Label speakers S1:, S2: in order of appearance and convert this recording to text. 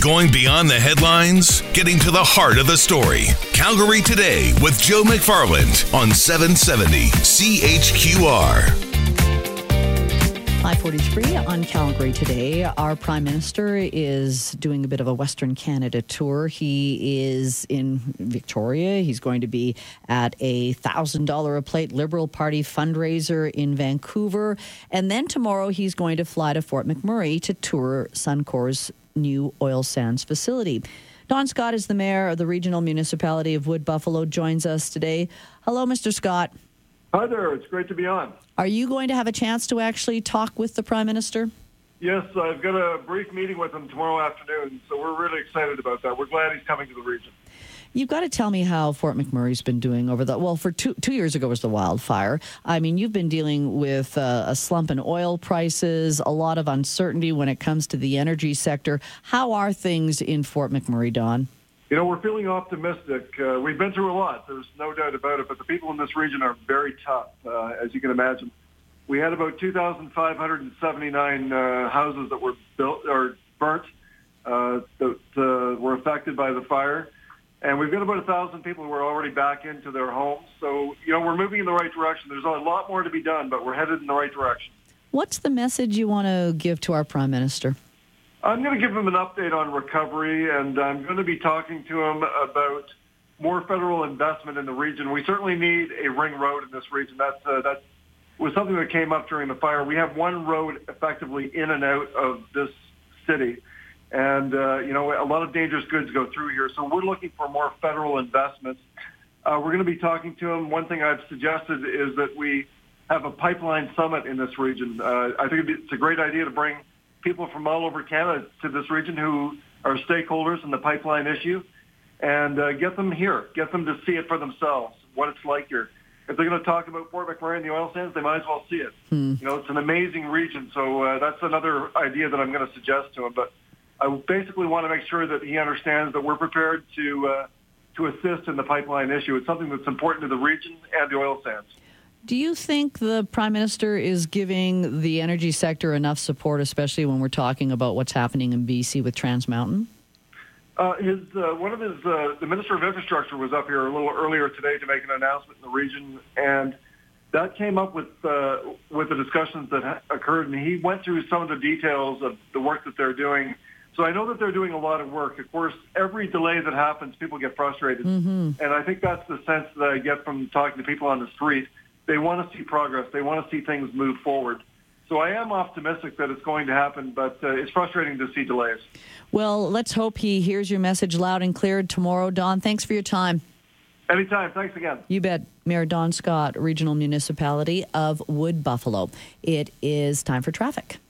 S1: Going beyond the headlines, getting to the heart of the story. Calgary Today with Joe McFarland on 770 CHQR.
S2: 543 on Calgary today. Our Prime Minister is doing a bit of a Western Canada tour. He is in Victoria. He's going to be at a $1,000 a plate Liberal Party fundraiser in Vancouver. And then tomorrow he's going to fly to Fort McMurray to tour Suncor's new oil sands facility. Don Scott is the mayor of the regional municipality of Wood Buffalo, joins us today. Hello, Mr. Scott.
S3: Hi there. It's great to be on.
S2: Are you going to have a chance to actually talk with the Prime Minister?
S3: Yes, I've got a brief meeting with him tomorrow afternoon, so we're really excited about that. We're glad he's coming to the region.
S2: You've got to tell me how Fort McMurray's been doing over the well. For two two years ago was the wildfire. I mean, you've been dealing with uh, a slump in oil prices, a lot of uncertainty when it comes to the energy sector. How are things in Fort McMurray, Don?
S3: You know, we're feeling optimistic. Uh, we've been through a lot. There's no doubt about it. But the people in this region are very tough, uh, as you can imagine. We had about 2,579 uh, houses that were built or burnt uh, that uh, were affected by the fire. And we've got about a thousand people who are already back into their homes. So, you know, we're moving in the right direction. There's a lot more to be done, but we're headed in the right direction.
S2: What's the message you want to give to our prime minister?
S3: I'm going to give him an update on recovery, and I'm going to be talking to him about more federal investment in the region. We certainly need a ring road in this region. That's uh, that was something that came up during the fire. We have one road effectively in and out of this city, and uh, you know a lot of dangerous goods go through here. So we're looking for more federal investments. Uh, we're going to be talking to them. One thing I've suggested is that we have a pipeline summit in this region. Uh, I think it's a great idea to bring people from all over Canada to this region who are stakeholders in the pipeline issue and uh, get them here, get them to see it for themselves, what it's like here. If they're going to talk about Fort McMurray and the oil sands, they might as well see it.
S2: Hmm.
S3: You know, it's an amazing region, so uh, that's another idea that I'm going to suggest to them. But I basically want to make sure that he understands that we're prepared to uh, to assist in the pipeline issue. It's something that's important to the region and the oil sands.
S2: Do you think the prime minister is giving the energy sector enough support, especially when we're talking about what's happening in BC with Trans Mountain?
S3: Uh, his uh, one of his uh, the minister of infrastructure was up here a little earlier today to make an announcement in the region, and that came up with uh, with the discussions that ha- occurred, and he went through some of the details of the work that they're doing. So I know that they're doing a lot of work. Of course, every delay that happens, people get frustrated, and I think that's the sense that I get from talking to people on the street. They want to see progress. They want to see things move forward. So I am optimistic that it's going to happen, but uh, it's frustrating to see delays.
S2: Well, let's hope he hears your message loud and clear tomorrow. Don, thanks for your time.
S3: Anytime. Thanks again.
S2: You bet. Mayor Don Scott, Regional Municipality of Wood Buffalo. It is time for traffic.